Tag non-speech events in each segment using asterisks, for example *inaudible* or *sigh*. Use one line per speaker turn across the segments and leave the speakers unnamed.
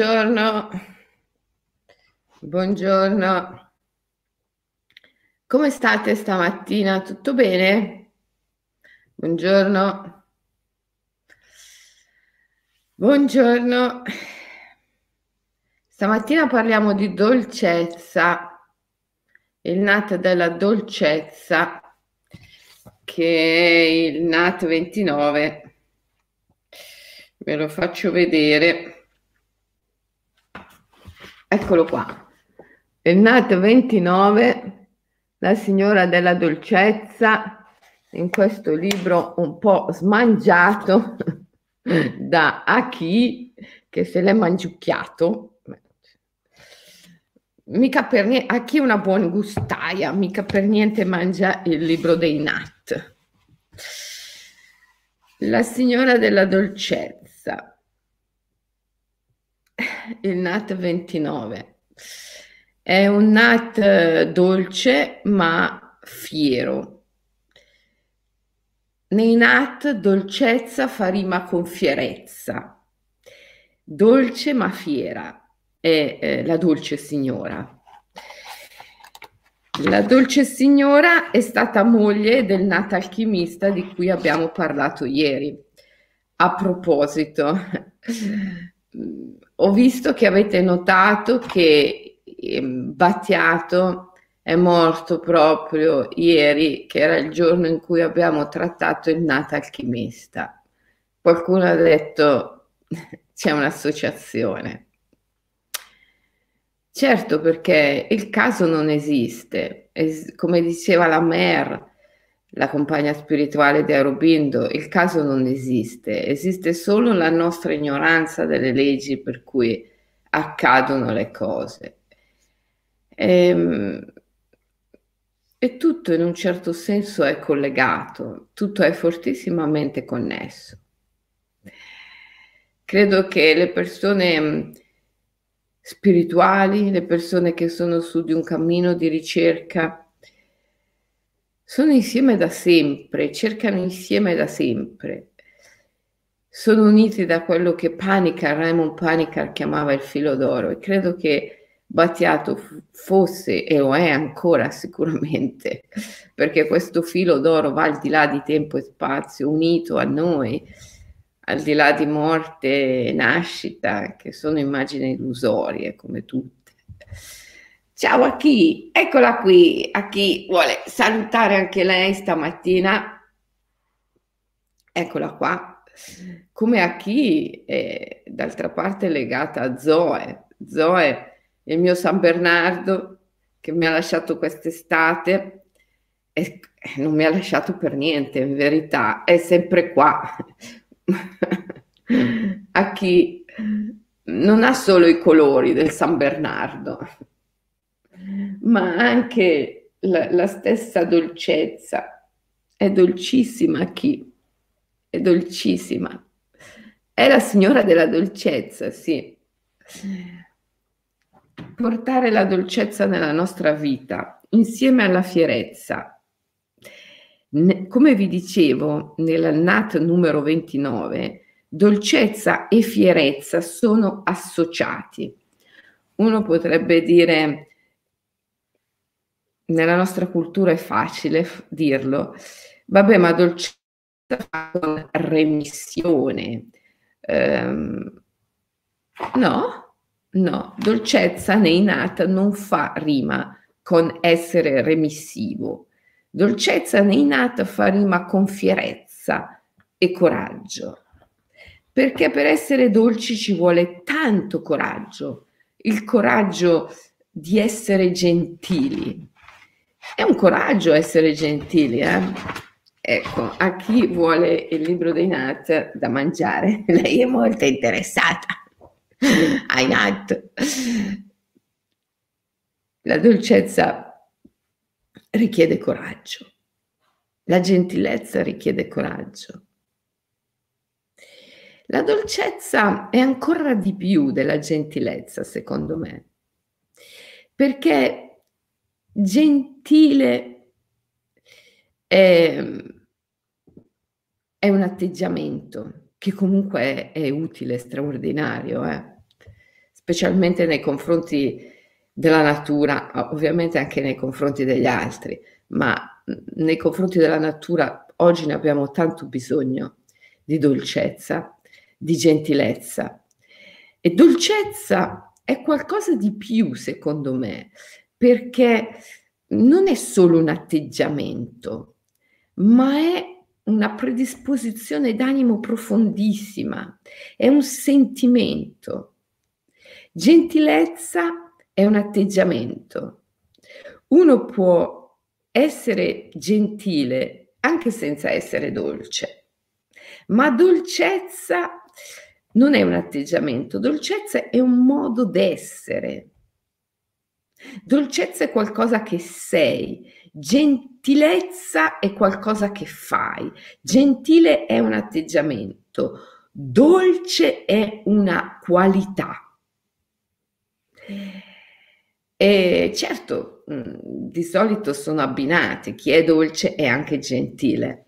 Buongiorno, buongiorno. Come state stamattina? Tutto bene? Buongiorno. Buongiorno. Stamattina parliamo di dolcezza, il NAT della dolcezza, che è il NAT 29. Ve lo faccio vedere. Eccolo qua. Il NAT 29, la signora della dolcezza, in questo libro un po' smangiato *laughs* da Aki, che se l'è mangiucchiato. Mica per niente, a chi una buona gustaia, mica per niente mangia il libro dei Nat. La signora della dolcezza *laughs* il NAT 29. È un NAT eh, dolce ma fiero. Nei NAT dolcezza fa rima con fierezza. Dolce ma fiera è eh, la dolce signora. La dolce signora è stata moglie del nato alchimista di cui abbiamo parlato ieri. A proposito, *laughs* ho visto che avete notato che ehm, Battiato è morto proprio ieri, che era il giorno in cui abbiamo trattato il nato alchimista. Qualcuno ha detto *laughs* c'è un'associazione. Certo, perché il caso non esiste. Es- come diceva la Mer, la compagna spirituale di Aurobindo, il caso non esiste, esiste solo la nostra ignoranza delle leggi per cui accadono le cose. E, ehm, e tutto in un certo senso è collegato, tutto è fortissimamente connesso. Credo che le persone spirituali, le persone che sono su di un cammino di ricerca, sono insieme da sempre, cercano insieme da sempre. Sono uniti da quello che Panica, Raymond Panica chiamava il filo d'oro e credo che Battiato fosse e lo è ancora *laughs* sicuramente, perché questo filo d'oro va al di là di tempo e spazio, unito a noi, al di là di morte e nascita, che sono immagini illusorie come tutte. Ciao a chi? Eccola qui, a chi vuole salutare anche lei stamattina. Eccola qua. Come a chi è d'altra parte legata a Zoe. Zoe, il mio San Bernardo, che mi ha lasciato quest'estate e non mi ha lasciato per niente, in verità, è sempre qua. *laughs* a chi non ha solo i colori del San Bernardo, ma anche la, la stessa dolcezza. È dolcissima chi? È dolcissima. È la signora della dolcezza, sì. Portare la dolcezza nella nostra vita insieme alla fierezza. Come vi dicevo, nella NAT numero 29, dolcezza e fierezza sono associati. Uno potrebbe dire nella nostra cultura è facile dirlo, vabbè, ma dolcezza fa con remissione. Um, no, no, dolcezza nei nata non fa rima con essere remissivo. Dolcezza nei nata fa rima con fierezza e coraggio. Perché per essere dolci ci vuole tanto coraggio, il coraggio di essere gentili, è un coraggio essere gentili, eh? Ecco, a chi vuole il libro dei Nat da mangiare, *laughs* lei è molto interessata *laughs* ai Nat. La dolcezza richiede coraggio, la gentilezza richiede coraggio. La dolcezza è ancora di più della gentilezza, secondo me, perché gentile è, è un atteggiamento che comunque è, è utile, straordinario. Eh? specialmente nei confronti della natura, ovviamente anche nei confronti degli altri, ma nei confronti della natura oggi ne abbiamo tanto bisogno di dolcezza, di gentilezza. E dolcezza è qualcosa di più, secondo me, perché non è solo un atteggiamento, ma è una predisposizione d'animo profondissima, è un sentimento. Gentilezza è un atteggiamento. Uno può essere gentile anche senza essere dolce, ma dolcezza non è un atteggiamento, dolcezza è un modo d'essere. Dolcezza è qualcosa che sei, gentilezza è qualcosa che fai, gentile è un atteggiamento, dolce è una qualità. E certo, mm, di solito sono abbinate, chi è dolce è anche gentile,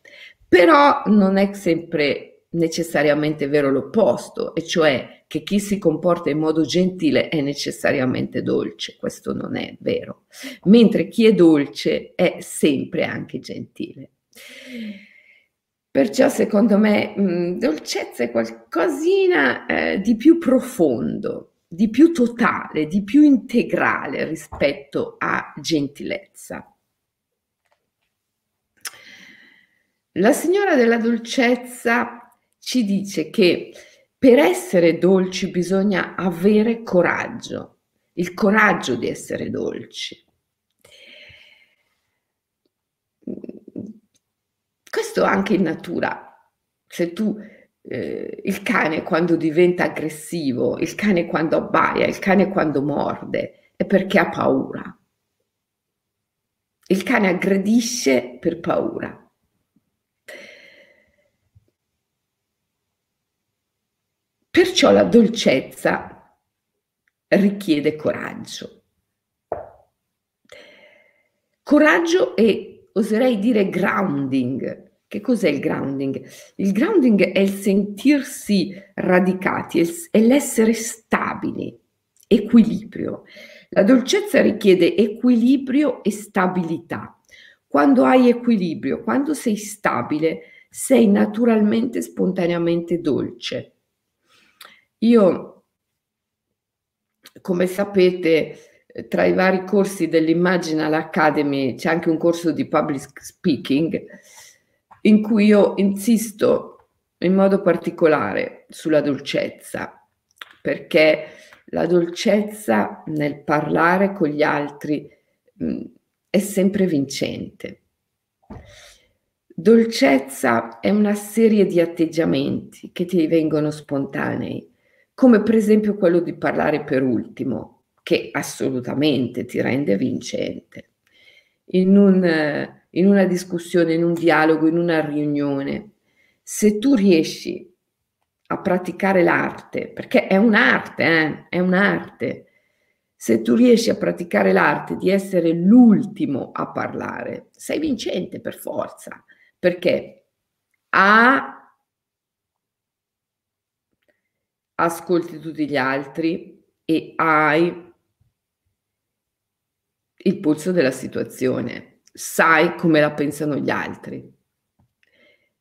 però non è sempre necessariamente vero l'opposto, e cioè che chi si comporta in modo gentile è necessariamente dolce, questo non è vero, mentre chi è dolce è sempre anche gentile. Perciò secondo me mh, mm, dolcezza è qualcosina eh, di più profondo, di più totale, di più integrale rispetto a gentilezza. La signora della dolcezza ci dice che per essere dolci bisogna avere coraggio, il coraggio di essere dolci. Questo anche in natura. Se tu eh, il cane quando diventa aggressivo, il cane quando abbaia, il cane quando morde, è perché ha paura. Il cane aggredisce per paura. Perciò la dolcezza richiede coraggio. Coraggio e oserei dire grounding. Che cos'è il grounding? Il grounding è il sentirsi radicati, è l'essere stabili, equilibrio. La dolcezza richiede equilibrio e stabilità. Quando hai equilibrio, quando sei stabile, sei naturalmente, spontaneamente dolce. Io, come sapete, tra i vari corsi dell'Imaginal Academy c'è anche un corso di public speaking in cui io insisto in modo particolare sulla dolcezza, perché la dolcezza nel parlare con gli altri mh, è sempre vincente. Dolcezza è una serie di atteggiamenti che ti vengono spontanei come per esempio quello di parlare per ultimo, che assolutamente ti rende vincente. In, un, in una discussione, in un dialogo, in una riunione, se tu riesci a praticare l'arte, perché è un'arte, eh? è un'arte, se tu riesci a praticare l'arte di essere l'ultimo a parlare, sei vincente per forza, perché A ascolti tutti gli altri e hai il polso della situazione, sai come la pensano gli altri.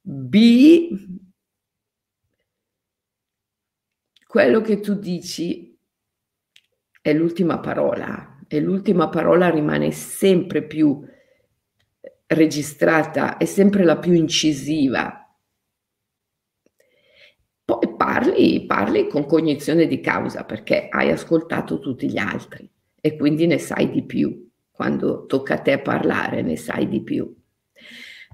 B, quello che tu dici è l'ultima parola e l'ultima parola rimane sempre più registrata, è sempre la più incisiva poi parli, parli con cognizione di causa perché hai ascoltato tutti gli altri e quindi ne sai di più. Quando tocca a te parlare ne sai di più.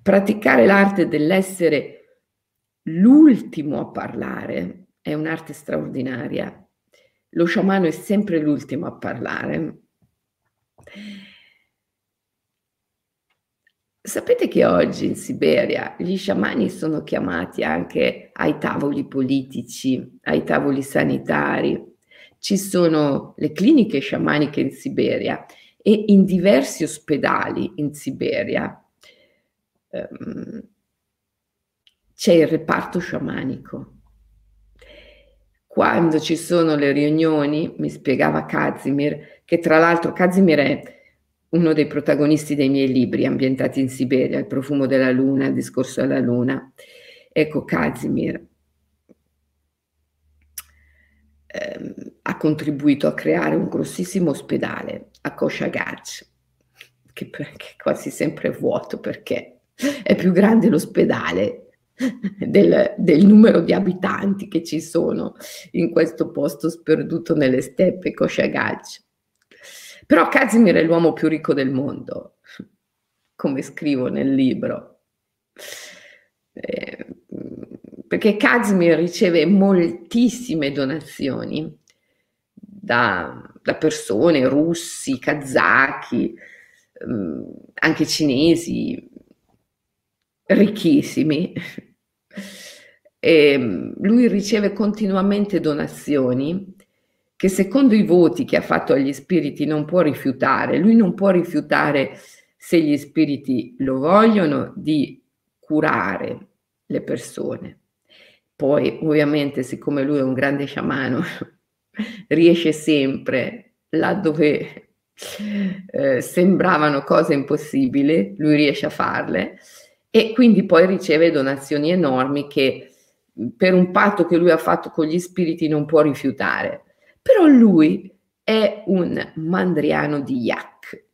Praticare l'arte dell'essere l'ultimo a parlare è un'arte straordinaria. Lo sciamano è sempre l'ultimo a parlare. Sapete che oggi in Siberia gli sciamani sono chiamati anche ai tavoli politici, ai tavoli sanitari. Ci sono le cliniche sciamaniche in Siberia e in diversi ospedali in Siberia um, c'è il reparto sciamanico. quando ci sono le riunioni, mi spiegava Kazimir, che tra l'altro Kazimir è uno dei protagonisti dei miei libri ambientati in Siberia, Il profumo della luna, Il discorso della luna. Ecco, Kazimir ehm, ha contribuito a creare un grossissimo ospedale a Koshagach, che, *laughs* che è quasi sempre vuoto perché è più grande l'ospedale del, del, numero di abitanti che ci sono in questo posto sperduto nelle steppe Koshagach. Però Casimir è l'uomo più ricco del mondo, come scrivo nel libro. Eh, perché Casimir riceve moltissime donazioni da, da persone russi, kazaki, ehm, anche cinesi, ricchissimi. E lui riceve continuamente donazioni che secondo i voti che ha fatto agli spiriti non può rifiutare. Lui non può rifiutare se gli spiriti lo vogliono di curare le persone. Poi ovviamente siccome lui è un grande sciamano *laughs* riesce sempre là dove eh, sembravano cose impossibili, lui riesce a farle e quindi poi riceve donazioni enormi che per un patto che lui ha fatto con gli spiriti non può rifiutare. Però lui è un mandriano di yak.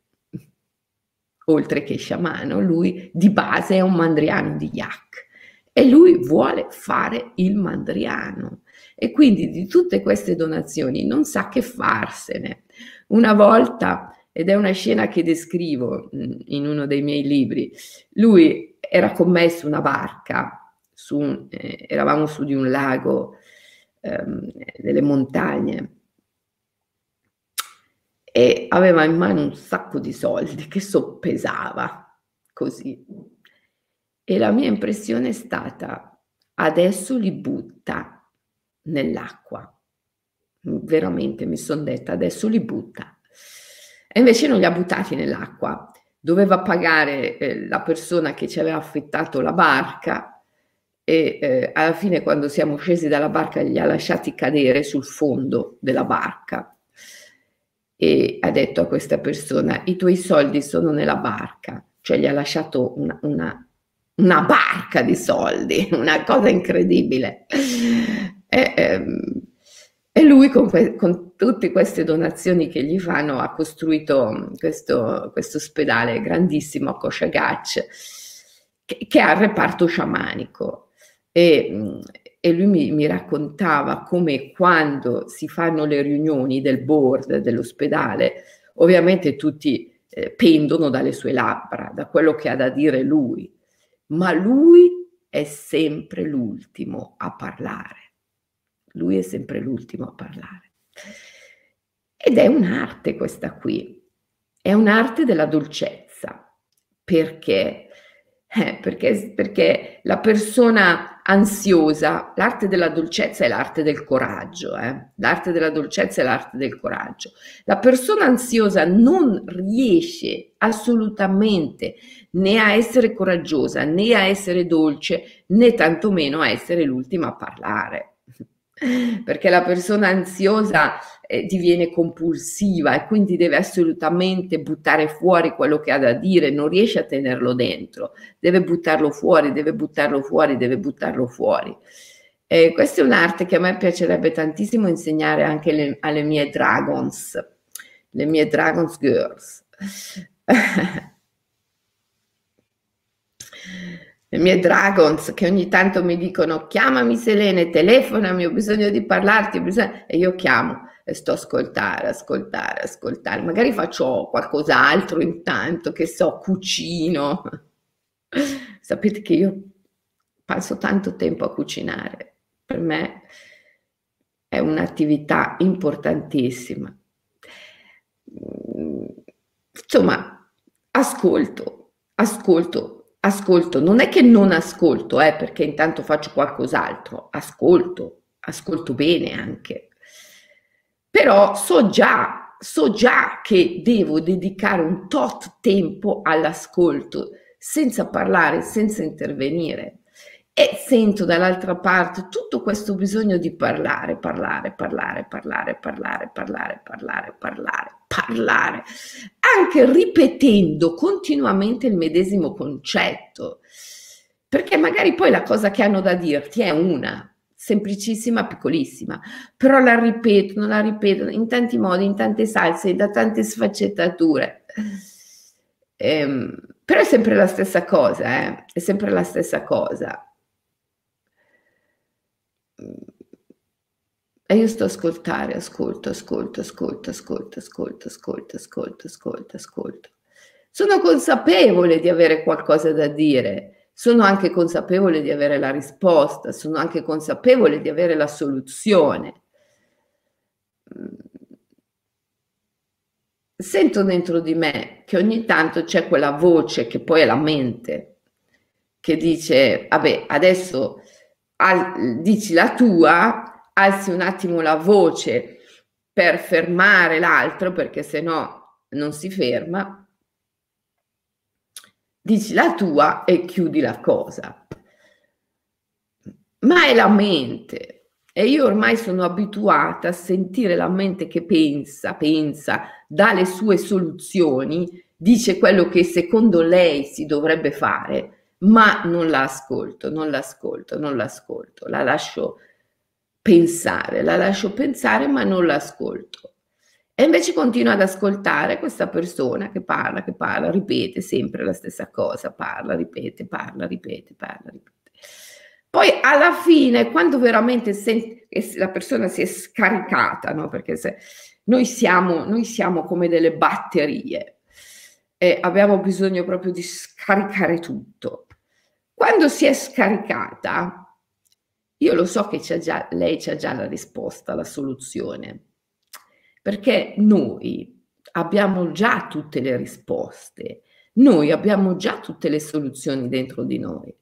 Oltre che sciamano, lui di base è un mandriano di yak. E lui vuole fare il mandriano. E quindi di tutte queste donazioni non sa che farsene. Una volta, ed è una scena che descrivo mm, in uno dei miei libri, lui era commesso una barca, su, eh, eravamo su di un lago ehm, delle montagne e aveva in mano un sacco di soldi che soppesava così. E la mia impressione è stata, adesso li butta nell'acqua. Veramente mi sono detta, adesso li butta. E invece non li ha buttati nell'acqua. Doveva pagare eh, la persona che ci aveva affittato la barca e eh, alla fine quando siamo scesi dalla barca li ha lasciati cadere sul fondo della barca e ha detto a questa persona i tuoi soldi sono nella barca, cioè gli ha lasciato una, una, una barca di soldi, *laughs* una cosa incredibile. E, ehm, e lui con, con, tutte queste donazioni che gli fanno ha costruito questo, questo ospedale grandissimo a Koshagach che, che ha il reparto sciamanico. E, e lui mi, mi, raccontava come quando si fanno le riunioni del board dell'ospedale, ovviamente tutti eh, pendono dalle sue labbra, da quello che ha da dire lui, ma lui è sempre l'ultimo a parlare. Lui è sempre l'ultimo a parlare. Ed è un'arte questa qui, è un'arte della dolcezza, perché eh, perché, perché, la persona ansiosa, l'arte della dolcezza è l'arte del coraggio, eh? l'arte della dolcezza è l'arte del coraggio. La persona ansiosa non riesce assolutamente né a essere coraggiosa, né a essere dolce, né tantomeno a essere l'ultima a parlare *laughs* perché la persona ansiosa eh, diviene compulsiva e quindi deve assolutamente buttare fuori quello che ha da dire, non riesce a tenerlo dentro, deve buttarlo fuori, deve buttarlo fuori, deve buttarlo fuori. Eh, questa è un'arte che a me piacerebbe tantissimo insegnare anche le, alle mie dragons, le mie dragons girls. *laughs* le mie dragons che ogni tanto mi dicono chiamami Selene, telefonami, ho bisogno di parlarti, bisogno... e io chiamo sto ascoltare, ascoltare, ascoltare, magari faccio qualcos'altro intanto, che so, cucino. *laughs* Sapete che io passo tanto tempo a cucinare, per me è un'attività importantissima. Insomma, ascolto, ascolto ascolto, non è che non ascolto, eh, perché intanto faccio qualcos'altro, ascolto, ascolto bene anche. Però so già, so già che devo dedicare un tot tempo all'ascolto, senza parlare, senza intervenire. e sento dall'altra parte tutto questo bisogno di parlare, parlare, parlare, parlare, parlare, parlare, parlare, parlare, parlare, anche ripetendo continuamente il medesimo concetto, perché magari poi la cosa che hanno da dirti è una, semplicissima, piccolissima, però la ripetono, la ripetono in tanti modi, in tante salse, da tante sfaccettature. Ehm, però è sempre la stessa cosa, eh? è sempre la stessa cosa. E io sto a ascoltare, ascolto, ascolto, ascolto, ascolto, ascolto, ascolto, ascolto, ascolto, ascolto. Sono consapevole di avere qualcosa da dire, sono anche consapevole di avere la risposta, sono anche consapevole di avere la soluzione. Sento dentro di me che ogni tanto c'è quella voce che poi è la mente, che dice, vabbè, adesso al, dici la tua, alzi un attimo la voce per fermare l'altro, perché se no non si ferma, dici la tua e chiudi la cosa. Ma è la mente. E io ormai sono abituata a sentire la mente che pensa, pensa, dà le sue soluzioni, dice quello che secondo lei si dovrebbe fare ma non la ascolto, non l'ascolto, non l'ascolto, la lascio pensare, la lascio pensare, ma non l'ascolto. E invece continuo ad ascoltare questa persona che parla, che parla, ripete sempre la stessa cosa, parla, ripete, parla, ripete, parla, ripete. Poi alla fine, quando veramente senti, la persona si è scaricata, no? perché se noi siamo, noi siamo come delle batterie e abbiamo bisogno proprio di scaricare tutto. Quando si è scaricata, io lo so che c'è già, lei c'ha già la risposta, la soluzione, perché noi abbiamo già tutte le risposte, noi abbiamo già tutte le soluzioni dentro di noi.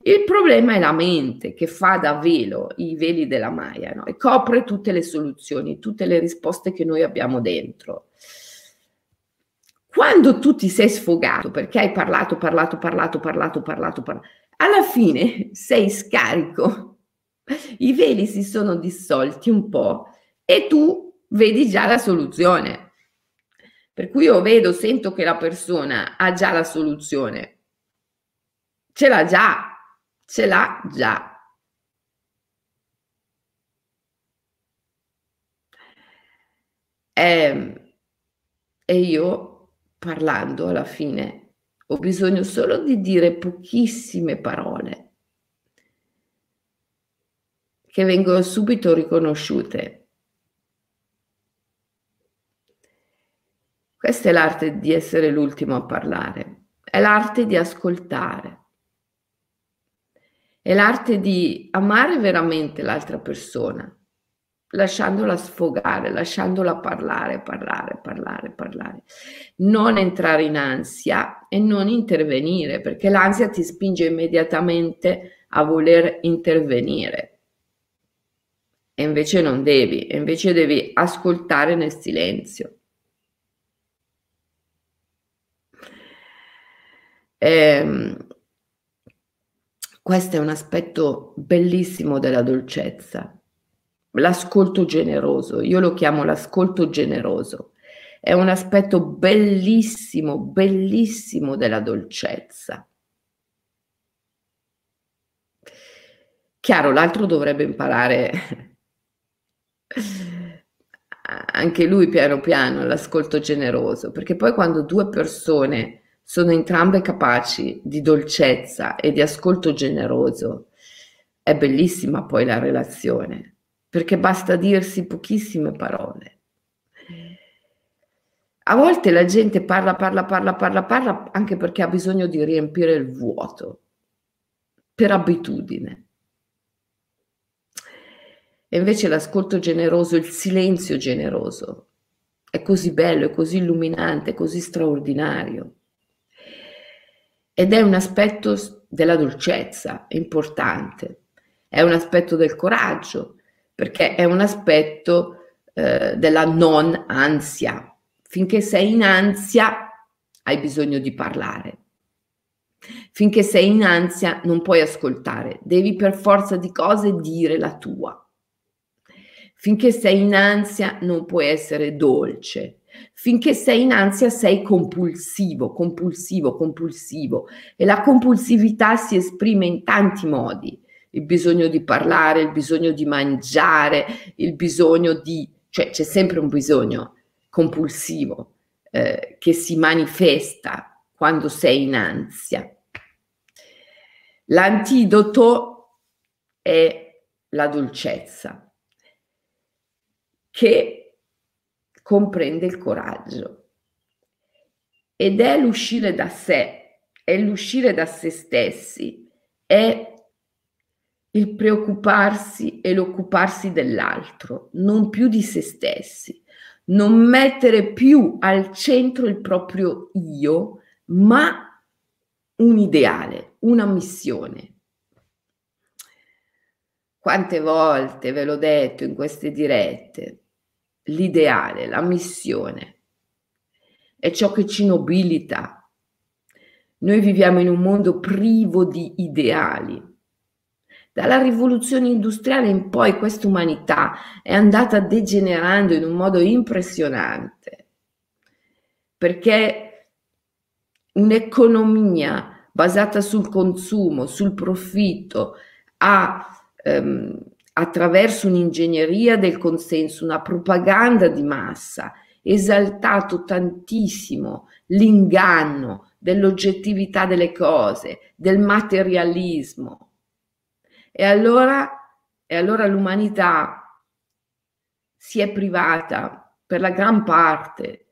Il problema è la mente che fa da velo i veli della Maya no? e copre tutte le soluzioni, tutte le risposte che noi abbiamo dentro. Quando tu ti sei sfogato perché hai parlato, parlato, parlato, parlato, parlato, parlato, alla fine *laughs* sei scarico, i veli si sono dissolti un po' e tu vedi già la soluzione. Per cui io vedo, sento che la persona ha già la soluzione. Ce l'ha già, ce l'ha già. E, ehm, e io parlando alla fine ho bisogno solo di dire pochissime parole che vengono subito riconosciute. Questa è l'arte di essere l'ultimo a parlare, è l'arte di ascoltare, è l'arte di amare veramente l'altra persona lasciandola sfogare, lasciandola parlare, parlare, parlare, parlare. Non entrare in ansia e non intervenire, perché l'ansia ti spinge immediatamente a voler intervenire. E invece non devi, e invece devi ascoltare nel silenzio. E, ehm, questo è un aspetto bellissimo della dolcezza l'ascolto generoso, io lo chiamo l'ascolto generoso, è un aspetto bellissimo, bellissimo della dolcezza. Chiaro, l'altro dovrebbe imparare *laughs* anche lui piano piano l'ascolto generoso, perché poi quando due persone sono entrambe capaci di dolcezza e di ascolto generoso, è bellissima poi la relazione perché basta dirsi pochissime parole. A volte la gente parla, parla, parla, parla, parla anche perché ha bisogno di riempire il vuoto, per abitudine. E invece l'ascolto generoso, il silenzio generoso, è così bello, è così illuminante, è così straordinario. Ed è un aspetto della dolcezza importante, è un aspetto del coraggio, perché è un aspetto eh, della non ansia. Finché sei in ansia hai bisogno di parlare. Finché sei in ansia non puoi ascoltare, devi per forza di cose dire la tua. Finché sei in ansia non puoi essere dolce. Finché sei in ansia sei compulsivo, compulsivo, compulsivo e la compulsività si esprime in tanti modi. Il bisogno di parlare, il bisogno di mangiare, il bisogno di... cioè c'è sempre un bisogno compulsivo eh, che si manifesta quando sei in ansia. L'antidoto è la dolcezza, che comprende il coraggio ed è l'uscire da sé, è l'uscire da se stessi, è il preoccuparsi e l'occuparsi dell'altro, non più di se stessi, non mettere più al centro il proprio io, ma un ideale, una missione. Quante volte ve l'ho detto in queste dirette, l'ideale, la missione è ciò che ci nobilita. Noi viviamo in un mondo privo di ideali. Dalla rivoluzione industriale in poi questa umanità è andata degenerando in un modo impressionante, perché un'economia basata sul consumo, sul profitto, ha ehm, attraverso un'ingegneria del consenso, una propaganda di massa, esaltato tantissimo l'inganno dell'oggettività delle cose, del materialismo. E allora, e allora l'umanità si è privata per la gran parte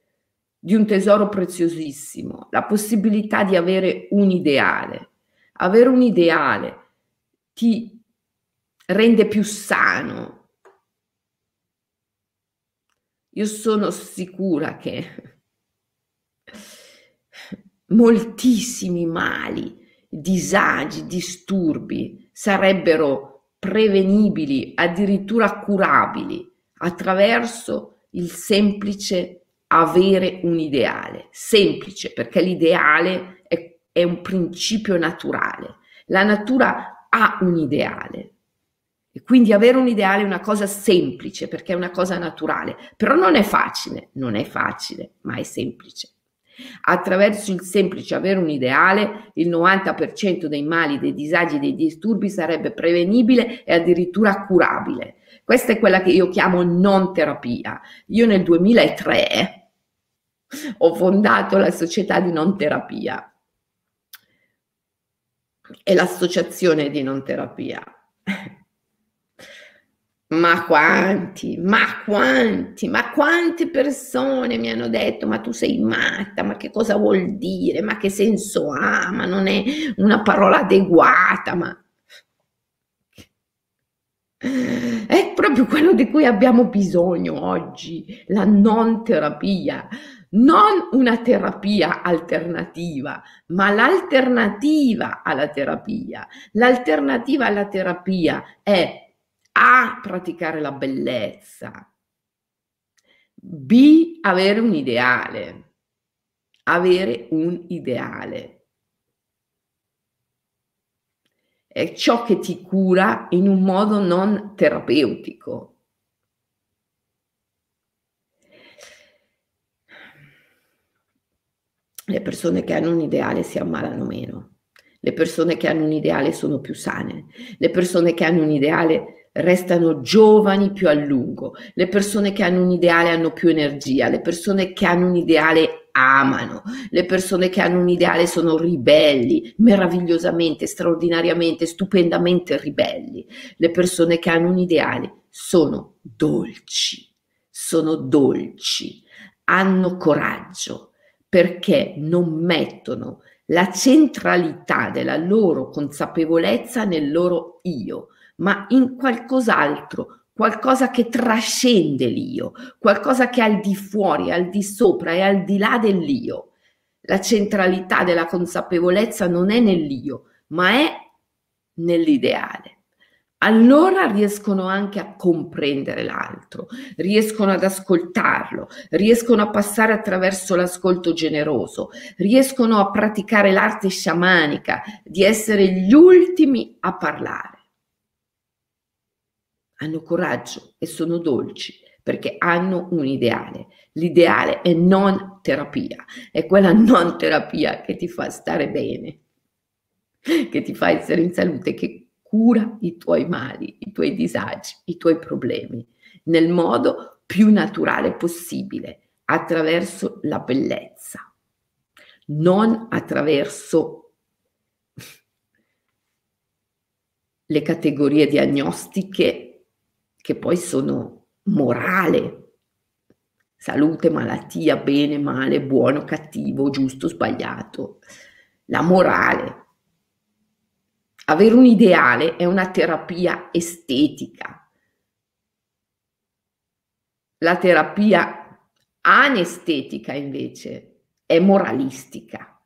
di un tesoro preziosissimo, la possibilità di avere un ideale. Avere un ideale ti rende più sano. Io sono sicura che moltissimi mali, disagi, disturbi sarebbero prevenibili, addirittura curabili attraverso il semplice avere un ideale, semplice, perché l'ideale è, è un principio naturale. La natura ha un ideale. E quindi avere un ideale è una cosa semplice perché è una cosa naturale, però non è facile, non è facile, ma è semplice. Attraverso il semplice avere un ideale, il 90% dei mali, dei disagi, dei disturbi sarebbe prevenibile e addirittura curabile. Questa è quella che io chiamo non terapia. Io nel 2003 ho fondato la società di non terapia e l'associazione di non terapia. Ma quanti, ma quanti, ma quante persone mi hanno detto ma tu sei matta, ma che cosa vuol dire, ma che senso ha, ma non è una parola adeguata, ma è proprio quello di cui abbiamo bisogno oggi, la non terapia. Non una terapia alternativa, ma l'alternativa alla terapia. L'alternativa alla terapia è A. praticare la bellezza, B. avere un ideale, avere un ideale. È ciò che ti cura in un modo non terapeutico, le persone che hanno un ideale si ammalano meno, le persone che hanno un ideale sono più sane, le persone che hanno un ideale restano giovani più a lungo, le persone che hanno un ideale hanno più energia, le persone che hanno un ideale amano, le persone che hanno un ideale sono ribelli, meravigliosamente, straordinariamente, stupendamente ribelli, le persone che hanno un ideale sono dolci, sono dolci, hanno coraggio, perché non mettono la centralità della loro consapevolezza nel loro io, ma in qualcos'altro, qualcosa che trascende l'io, qualcosa che è al di fuori, al di sopra e al di là dell'io. La centralità della consapevolezza non è nell'io, ma è nell'ideale. allora riescono anche a comprendere l'altro, riescono ad ascoltarlo, riescono a passare attraverso l'ascolto generoso, riescono a praticare l'arte sciamanica di essere gli ultimi a parlare. Hanno coraggio e sono dolci perché hanno un ideale. L'ideale è non terapia, è quella non terapia che ti fa stare bene, che ti fa essere in salute, che cura i tuoi mali, i tuoi disagi, i tuoi problemi nel modo più naturale possibile, attraverso la bellezza, non attraverso le categorie diagnostiche che poi sono morale, salute, malattia, bene, male, buono, cattivo, giusto, sbagliato, la morale avere un ideale è una terapia estetica. La terapia anestetica invece è moralistica,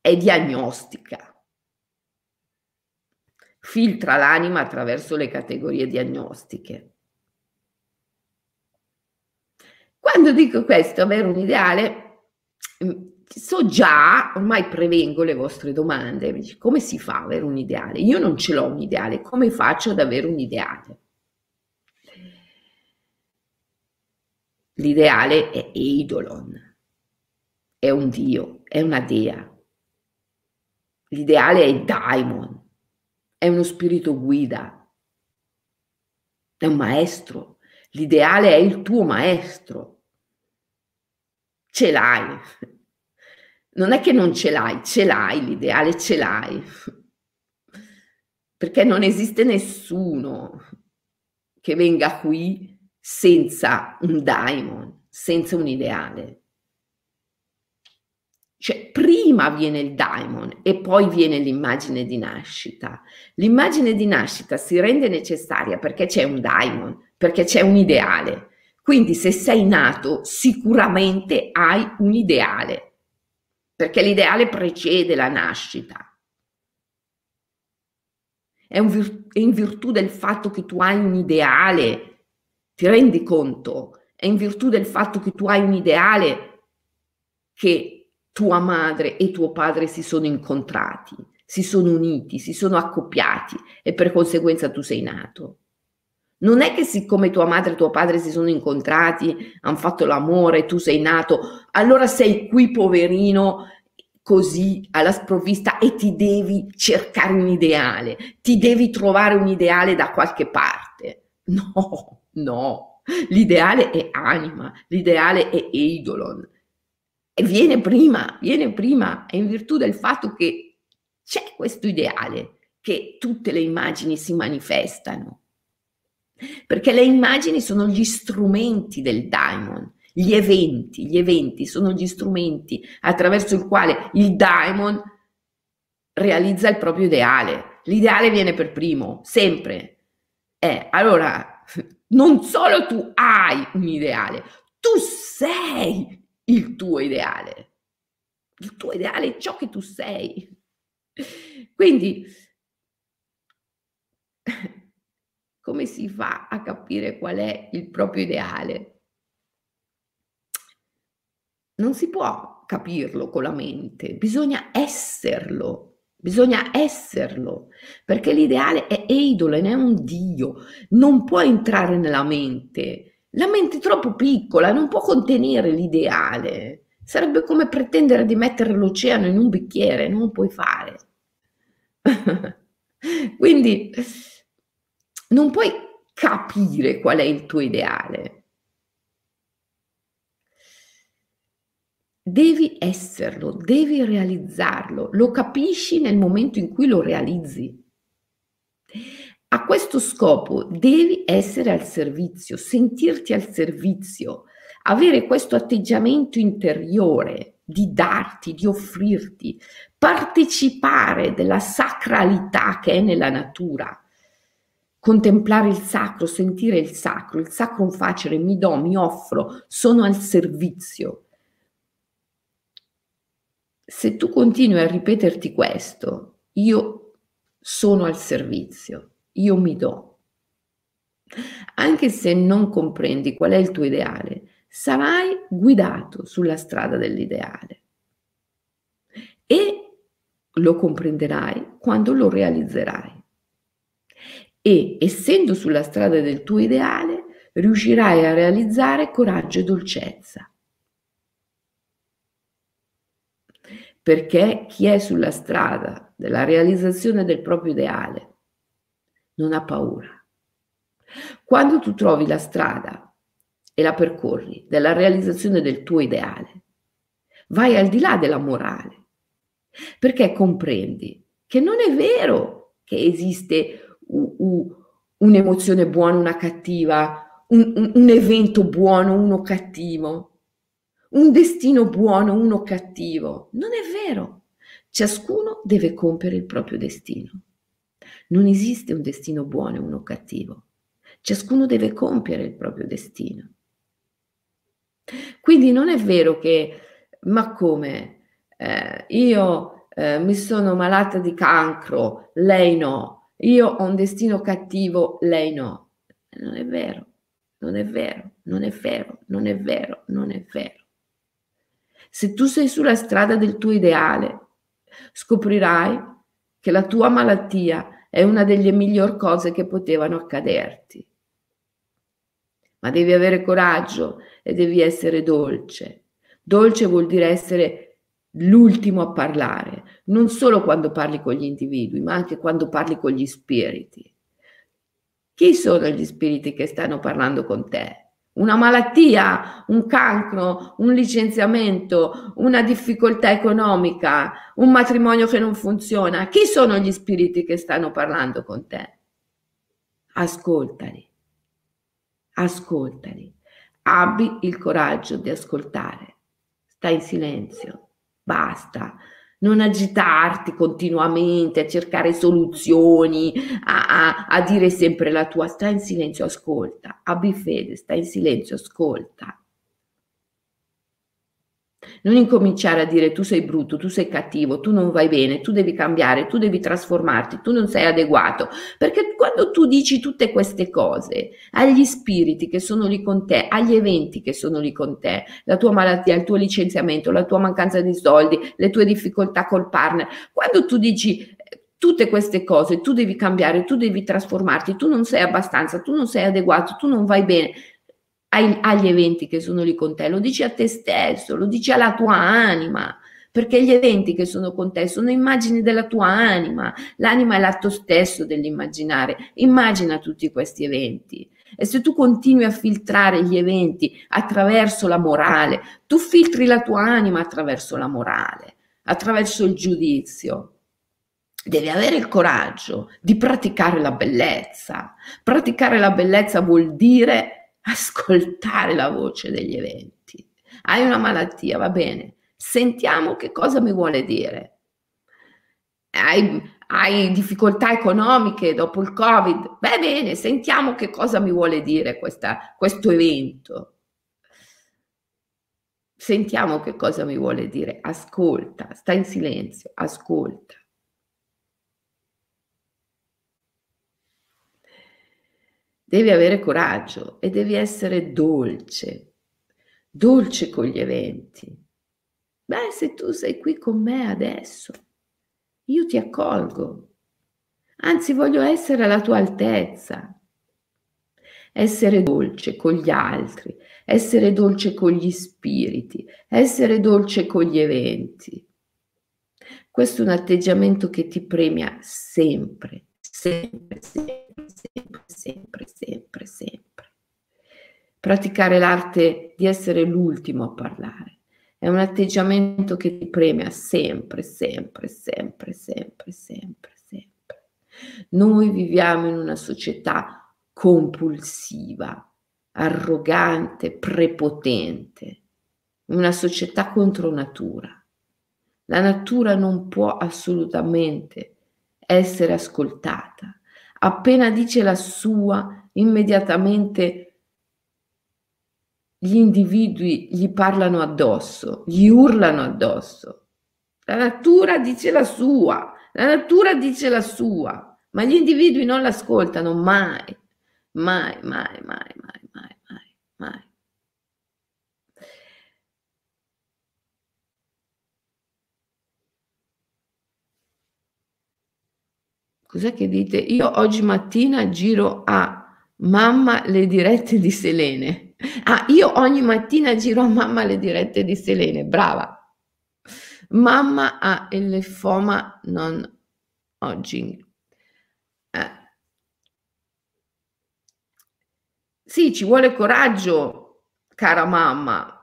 è diagnostica. Filtra l'anima attraverso le categorie diagnostiche. Quando dico questo, avere un ideale, so già, ormai prevengo le vostre domande, come si fa ad avere un ideale? Io non ce l'ho un ideale, come faccio ad avere un ideale? L'ideale è Eidolon, è un dio, è una dea. L'ideale è daimon, è uno spirito guida, è un maestro. L'ideale è il tuo maestro. Ce l'hai non è che non ce l'hai, ce l'hai, l'ideale ce l'hai. Perché non esiste nessuno che venga qui senza un daimon, senza un ideale. Cioè, prima viene il daimon e poi viene l'immagine di nascita. L'immagine di nascita si rende necessaria perché c'è un daimon, perché c'è un ideale. Quindi se sei nato, sicuramente hai un ideale perché l'ideale precede la nascita. È, vir- è, in virtù del fatto che tu hai un ideale, ti rendi conto? È in virtù del fatto che tu hai un ideale che tua madre e tuo padre si sono incontrati, si sono uniti, si sono accoppiati e per conseguenza tu sei nato. Non è che siccome tua madre e tuo padre si sono incontrati, hanno fatto l'amore, tu sei nato, allora sei qui poverino così alla sprovvista e ti devi cercare un ideale, ti devi trovare un ideale da qualche parte. No, no, l'ideale è anima, l'ideale è Eidolon. Viene prima, viene prima, in virtù del fatto che c'è questo ideale che tutte le immagini si manifestano perché le immagini sono gli strumenti del daimon. Gli eventi, gli eventi sono gli strumenti attraverso il quale il daimon realizza il proprio ideale. L'ideale viene per primo, sempre. Eh, allora, non solo tu hai un ideale, tu sei il tuo ideale. Il tuo ideale è ciò che tu sei. Quindi *laughs* come si fa a capire qual è il proprio ideale? Non si può capirlo con la mente, bisogna esserlo, bisogna esserlo, perché l'ideale è Eidolon, è un Dio, non può entrare nella mente. La mente troppo piccola, non può contenere l'ideale. Sarebbe come pretendere di mettere l'oceano in un bicchiere, non puoi fare. *laughs* Quindi non puoi capire qual è il tuo ideale. Devi esserlo, devi realizzarlo, lo capisci nel momento in cui lo realizzi. A questo scopo devi essere al servizio, sentirti al servizio, avere questo atteggiamento interiore di darti, di offrirti, partecipare della sacralità che è nella natura contemplare il sacro, sentire il sacro, il sacro facere, mi do, mi offro, sono al servizio. Se tu continui a ripeterti questo, io sono al servizio, io mi do. Anche se non comprendi qual è il tuo ideale, sarai guidato sulla strada dell'ideale e lo comprenderai quando lo realizzerai. E essendo sulla strada del tuo ideale, riuscirai a realizzare coraggio e dolcezza. Perché chi è sulla strada della realizzazione del proprio ideale non ha paura. Quando tu trovi la strada e la percorri della realizzazione del tuo ideale, vai al di là della morale, perché comprendi che non è vero che esiste u- u- un'emozione buona, una cattiva, un, un, un evento buono, uno cattivo, un destino buono, uno cattivo. Non è vero. Ciascuno deve compiere il proprio destino. Non esiste un destino buono e uno cattivo. Ciascuno deve compiere il proprio destino. Quindi non è vero che, ma come, eh, io eh, mi sono malata di cancro, lei no, io ho un destino cattivo, lei no. Non è vero, non è vero, non è vero, non è vero, non è vero. Se tu sei sulla strada del tuo ideale, scoprirai che la tua malattia è una delle migliori cose che potevano accaderti ma devi avere coraggio e devi essere dolce. Dolce vuol dire essere l'ultimo a parlare, non solo quando parli con gli individui, ma anche quando parli con gli spiriti. Chi sono gli spiriti che stanno parlando con te? Una malattia, un cancro, un licenziamento, una difficoltà economica, un matrimonio che non funziona. Chi sono gli spiriti che stanno parlando con te? Ascoltali ascoltali. Abbi il coraggio di ascoltare. Stai in silenzio. Basta. Non agitarti continuamente a cercare soluzioni, a, a, a dire sempre la tua. Stai in silenzio, ascolta. Abbi fede, stai in silenzio, ascolta. Non incominciare a dire tu sei brutto, tu sei cattivo, tu non vai bene, tu devi cambiare, tu devi trasformarti, tu non sei adeguato. Perché quando tu dici tutte queste cose agli spiriti che sono lì con te, agli eventi che sono lì con te, la tua malattia, il tuo licenziamento, la tua mancanza di soldi, le tue difficoltà col partner, quando tu dici tutte queste cose, tu devi cambiare, tu devi trasformarti, tu non sei abbastanza, tu non sei adeguato, tu non vai bene, ai, agli eventi che sono lì con te, lo dici a te stesso, lo dici alla tua anima, perché gli eventi che sono con te sono immagini della tua anima, l'anima è l'atto stesso dell'immaginare, immagina tutti questi eventi. E se tu continui a filtrare gli eventi attraverso la morale, tu filtri la tua anima attraverso la morale, attraverso il giudizio. Devi avere il coraggio di praticare la bellezza. Praticare la bellezza vuol dire ascoltare la voce degli eventi. Hai una malattia, va bene, sentiamo che cosa mi vuole dire. Hai, hai difficoltà economiche dopo il Covid, va bene, sentiamo che cosa mi vuole dire questa, questo evento. Sentiamo che cosa mi vuole dire. Ascolta, sta in silenzio, ascolta. Devi avere coraggio e devi essere dolce, dolce con gli eventi. Beh, se tu sei qui con me adesso, io ti accolgo. Anzi, voglio essere alla tua altezza. Essere dolce con gli altri, essere dolce con gli spiriti, essere dolce con gli eventi. Questo è un atteggiamento che ti premia sempre, sempre, sempre, sempre, sempre, sempre, sempre. Praticare l'arte di essere l'ultimo a parlare è un atteggiamento che ti premia sempre, sempre, sempre, sempre, sempre, sempre. Noi viviamo in una società compulsiva, arrogante, prepotente, una società contro natura. La natura non può assolutamente essere ascoltata. Appena dice la sua, immediatamente gli individui gli parlano addosso, gli urlano addosso. La natura dice la sua, la natura dice la sua, ma gli individui non l'ascoltano mai, mai, mai, mai, mai, mai, mai, mai. Cos'è che dite? Io oggi mattina giro a mamma le dirette di Selene. Ah, io ogni mattina giro a mamma le dirette di Selene, brava. Mamma ha il linfoma non Hodgkin. Eh. Sì, ci vuole coraggio, cara mamma.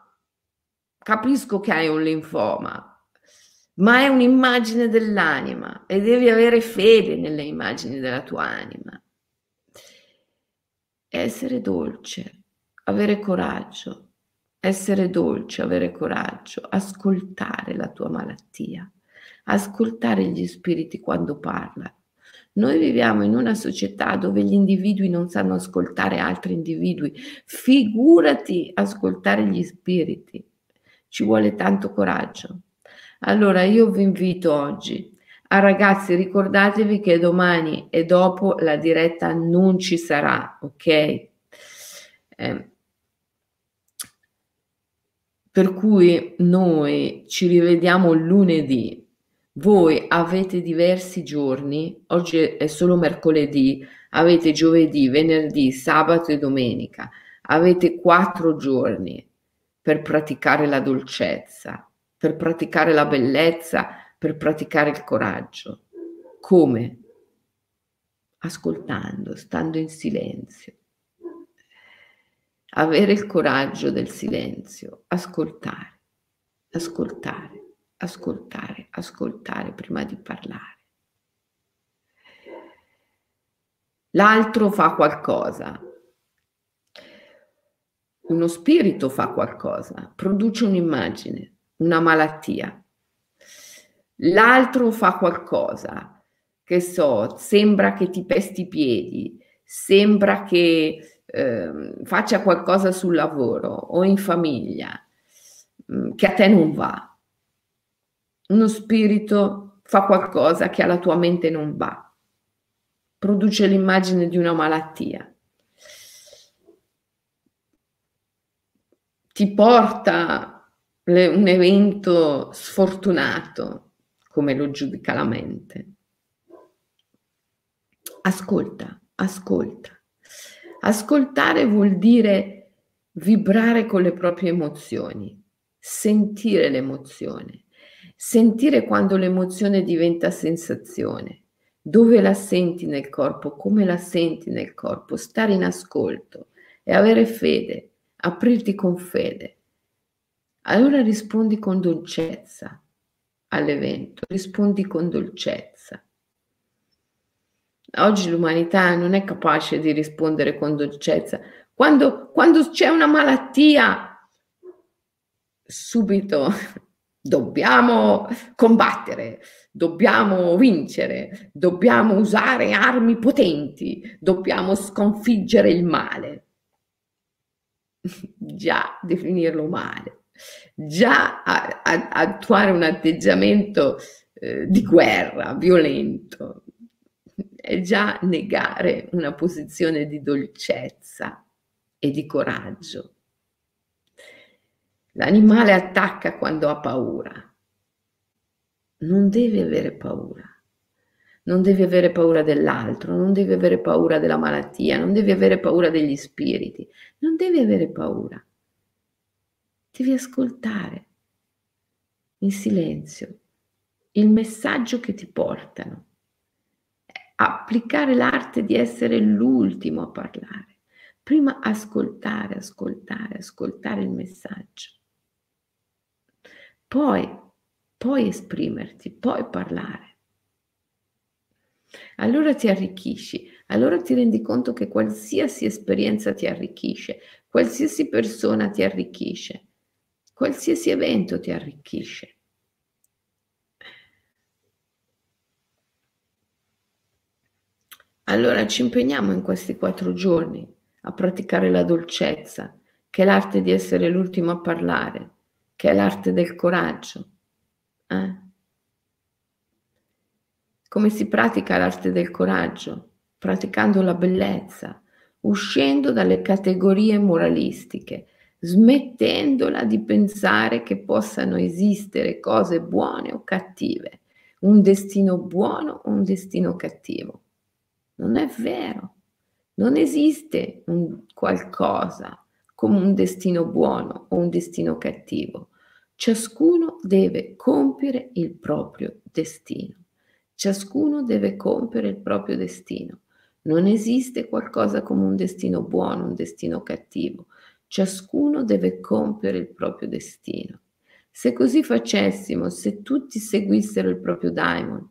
Capisco che hai un linfoma, ma è un'immagine dell'anima e devi avere fede nelle immagini della tua anima. Essere dolce, avere coraggio, essere dolce, avere coraggio, ascoltare la tua malattia, ascoltare gli spiriti quando parlano. Noi viviamo in una società dove gli individui non sanno ascoltare altri individui, figurati ascoltare gli spiriti. Ci vuole tanto coraggio. Allora io vi invito oggi a ragazzi, ricordatevi che domani e dopo la diretta non ci sarà, ok? Eh, per cui noi ci rivediamo lunedì. Voi avete diversi giorni, oggi è solo mercoledì, avete giovedì, venerdì, sabato e domenica. Avete quattro giorni per praticare la dolcezza, per praticare la bellezza, per praticare il coraggio. Come? Ascoltando, stando in silenzio avere il coraggio del silenzio, ascoltare, ascoltare, ascoltare, ascoltare prima di parlare. L'altro fa qualcosa, uno spirito fa qualcosa, produce un'immagine, una malattia. L'altro fa qualcosa, che so, sembra che ti pesti i piedi, sembra che eh, faccia qualcosa sul lavoro o in famiglia mm, che a te non va. Uno spirito fa qualcosa che alla tua mente non va, produce l'immagine di una malattia, ti porta le, un evento sfortunato, come lo giudica la mente. Ascolta, ascolta. Ascoltare vuol dire vibrare con le proprie emozioni, sentire l'emozione, sentire quando l'emozione diventa sensazione, dove la senti nel corpo, come la senti nel corpo, stare in ascolto e avere fede, aprirti con fede. Allora rispondi con dolcezza all'evento, rispondi con dolcezza. Oggi l'umanità non è capace di rispondere con dolcezza. Quando, quando c'è una malattia, subito *laughs* dobbiamo combattere, dobbiamo vincere, dobbiamo usare armi potenti, dobbiamo sconfiggere il male. *laughs* Già definirlo male, già a, a, attuare un atteggiamento eh, di guerra violento, è già negare una posizione di dolcezza e di coraggio. L'animale attacca quando ha paura. Non deve avere paura. Non devi avere paura dell'altro, non devi avere paura della malattia, non devi avere paura degli spiriti, non devi avere paura. Devi ascoltare in silenzio il messaggio che ti portano applicare l'arte di essere l'ultimo a parlare. Prima ascoltare, ascoltare, ascoltare il messaggio. Poi, poi esprimerti, poi parlare. Allora ti arricchisci, allora ti rendi conto che qualsiasi esperienza ti arricchisce, qualsiasi persona ti arricchisce, qualsiasi evento ti arricchisce. Allora ci impegniamo in questi quattro giorni a praticare la dolcezza, che è l'arte di essere l'ultimo a parlare, che è l'arte del coraggio. Eh? come si pratica l'arte del coraggio, praticando la bellezza, uscendo dalle categorie moralistiche, smettendola di pensare che possano esistere cose buone o cattive, un destino buono o un destino cattivo. Non è vero, non esiste un qualcosa come un destino buono o un destino cattivo. Ciascuno deve compiere il proprio destino. Ciascuno deve compiere il proprio destino. Non esiste qualcosa come un destino buono, un destino cattivo. Ciascuno deve compiere il proprio destino. Se così facessimo, se tutti seguissero il proprio daimon,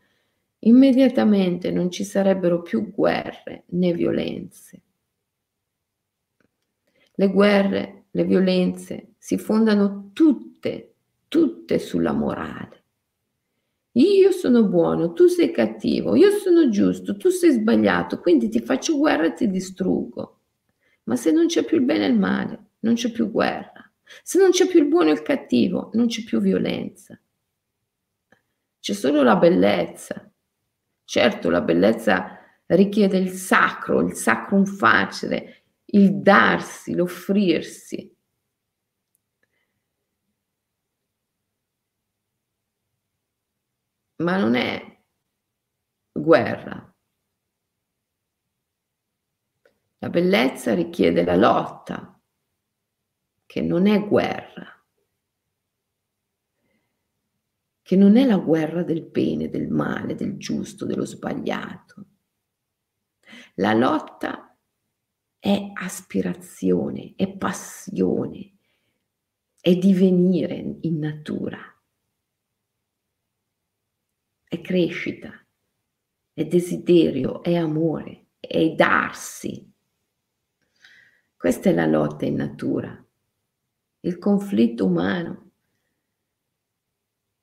immediatamente non ci sarebbero più guerre né violenze. Le guerre, le violenze si fondano tutte, tutte sulla morale. Io sono buono, tu sei cattivo, io sono giusto, tu sei sbagliato, quindi ti faccio guerra e ti distruggo. Ma se non c'è più il bene e il male, non c'è più guerra. Se non c'è più il buono e il cattivo, non c'è più violenza. C'è solo la bellezza. Certo, la bellezza richiede il sacro, il sacrum facile, il darsi, l'offrirsi. Ma non è guerra. La bellezza richiede la lotta, che non è guerra, che non è la guerra del bene, del male, del giusto, dello sbagliato. La lotta è aspirazione, è passione, è divenire in natura, è crescita, è desiderio, è amore, è darsi. Questa è la lotta in natura. Il conflitto umano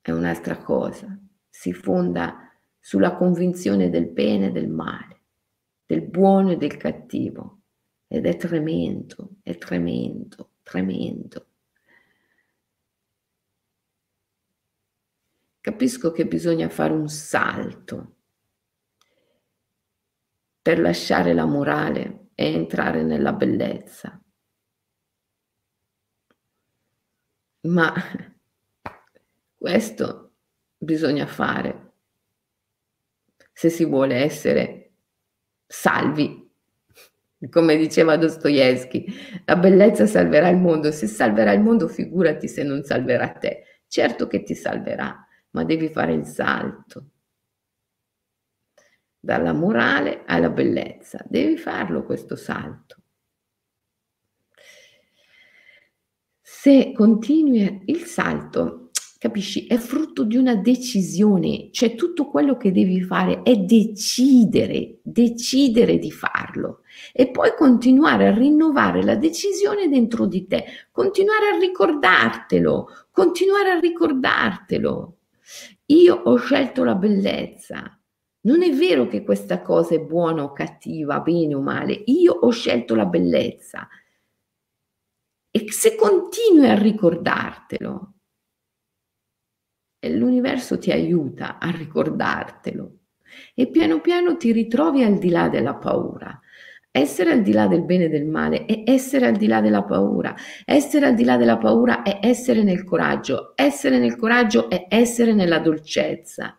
è un'altra cosa, si fonda sulla convinzione del bene e del male, del buono e del cattivo ed è tremendo, è tremendo, tremendo. Capisco che bisogna fare un salto per lasciare la morale e entrare nella bellezza. Ma questo bisogna fare se si vuole essere salvi. Come diceva Dostoevsky, la bellezza salverà il mondo. Se salverà il mondo, figurati se non salverà te. Certo che ti salverà, ma devi fare il salto dalla morale alla bellezza. Devi farlo questo salto. Se continui il salto, capisci, è frutto di una decisione, cioè tutto quello che devi fare è decidere, decidere di farlo e poi continuare a rinnovare la decisione dentro di te, continuare a ricordartelo, continuare a ricordartelo. Io ho scelto la bellezza. Non è vero che questa cosa è buona o cattiva, bene o male. Io ho scelto la bellezza. E se continui a ricordartelo, l'universo ti aiuta a ricordartelo e piano piano ti ritrovi al di là della paura. Essere al di là del bene e del male è essere al di là della paura. Essere al di là della paura è essere nel coraggio. Essere nel coraggio è essere nella dolcezza.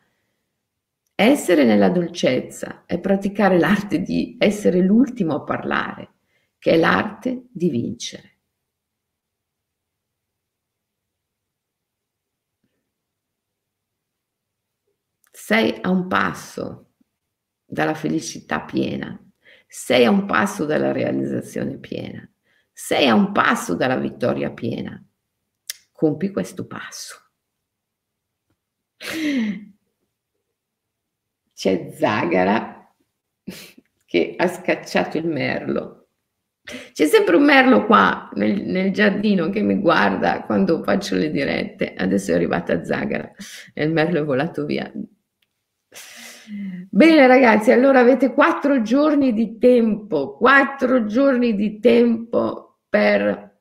Essere nella dolcezza è praticare l'arte di essere l'ultimo a parlare, che è l'arte di vincere. Sei a un passo dalla felicità piena, sei a un passo dalla realizzazione piena, sei a un passo dalla vittoria piena. Compi questo passo. C'è Zagara che ha scacciato il merlo. C'è sempre un merlo qua nel, nel, giardino che mi guarda quando faccio le dirette. Adesso è arrivata Zagara e il merlo è volato via. Bene ragazzi, allora avete quattro giorni di tempo, quattro giorni di tempo per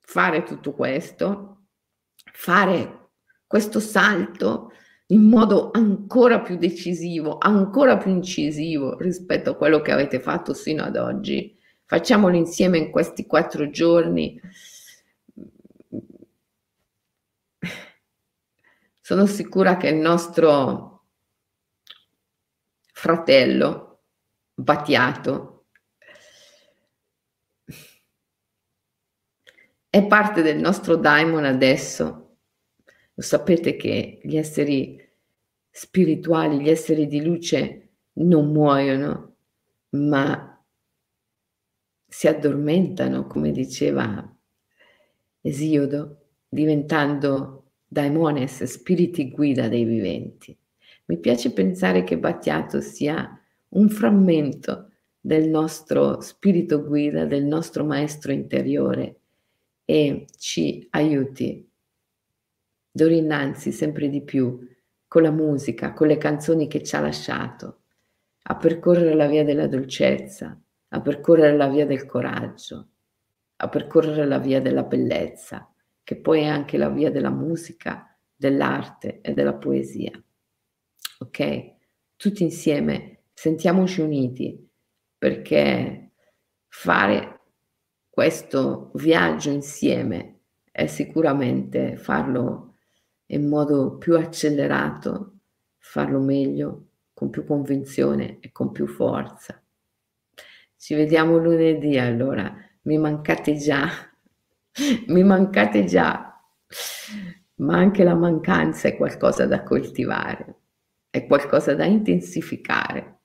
fare tutto questo, fare questo salto in modo ancora più decisivo, ancora più incisivo rispetto a quello che avete fatto sino ad oggi. Facciamolo insieme in questi quattro giorni. Sono sicura che il nostro fratello Battiato è parte del nostro daimon adesso. Lo sapete che gli esseri spirituali, gli esseri di luce non muoiono, ma si addormentano, come diceva Esiodo, diventando daimones, spiriti guida dei viventi. Mi piace pensare che Battiato sia un frammento del nostro spirito guida, del nostro maestro interiore e ci aiuti d'ora innanzi sempre di più con la musica, con le canzoni che ci ha lasciato, a percorrere la via della dolcezza, a percorrere la via del coraggio, a percorrere la via della bellezza, che poi è anche la via della musica, dell'arte e della poesia. Ok? Tutti insieme sentiamoci uniti perché fare questo viaggio insieme è sicuramente farlo in modo più accelerato, farlo meglio, con più convinzione e con più forza. Ci vediamo lunedì allora, mi mancate già *laughs* mi mancate già, ma anche la mancanza è qualcosa da coltivare, è qualcosa da intensificare.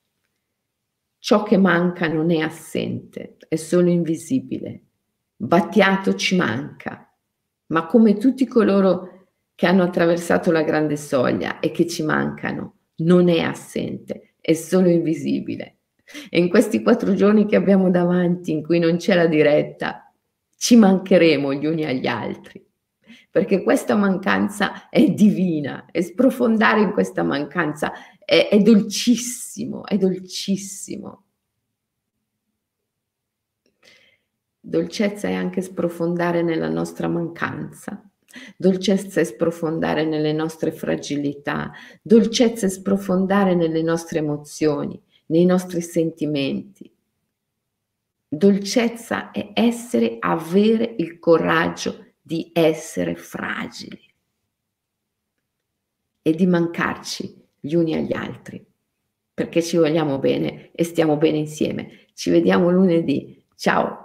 Ciò che manca non è assente, è solo invisibile. Battiato ci manca, ma come tutti coloro che hanno attraversato la grande soglia e che ci mancano, non è assente, è solo invisibile. E in questi quattro giorni che abbiamo davanti, in cui non c'è la diretta, ci mancheremo gli uni agli altri, perché questa mancanza è divina e sprofondare in questa mancanza è, è dolcissimo, è dolcissimo. Dolcezza è anche sprofondare nella nostra mancanza. Dolcezza è sprofondare nelle nostre fragilità, dolcezza è sprofondare nelle nostre emozioni, nei nostri sentimenti. Dolcezza è essere, avere il coraggio di essere fragili e di mancarci gli uni agli altri, perché ci vogliamo bene e stiamo bene insieme. Ci vediamo lunedì. Ciao!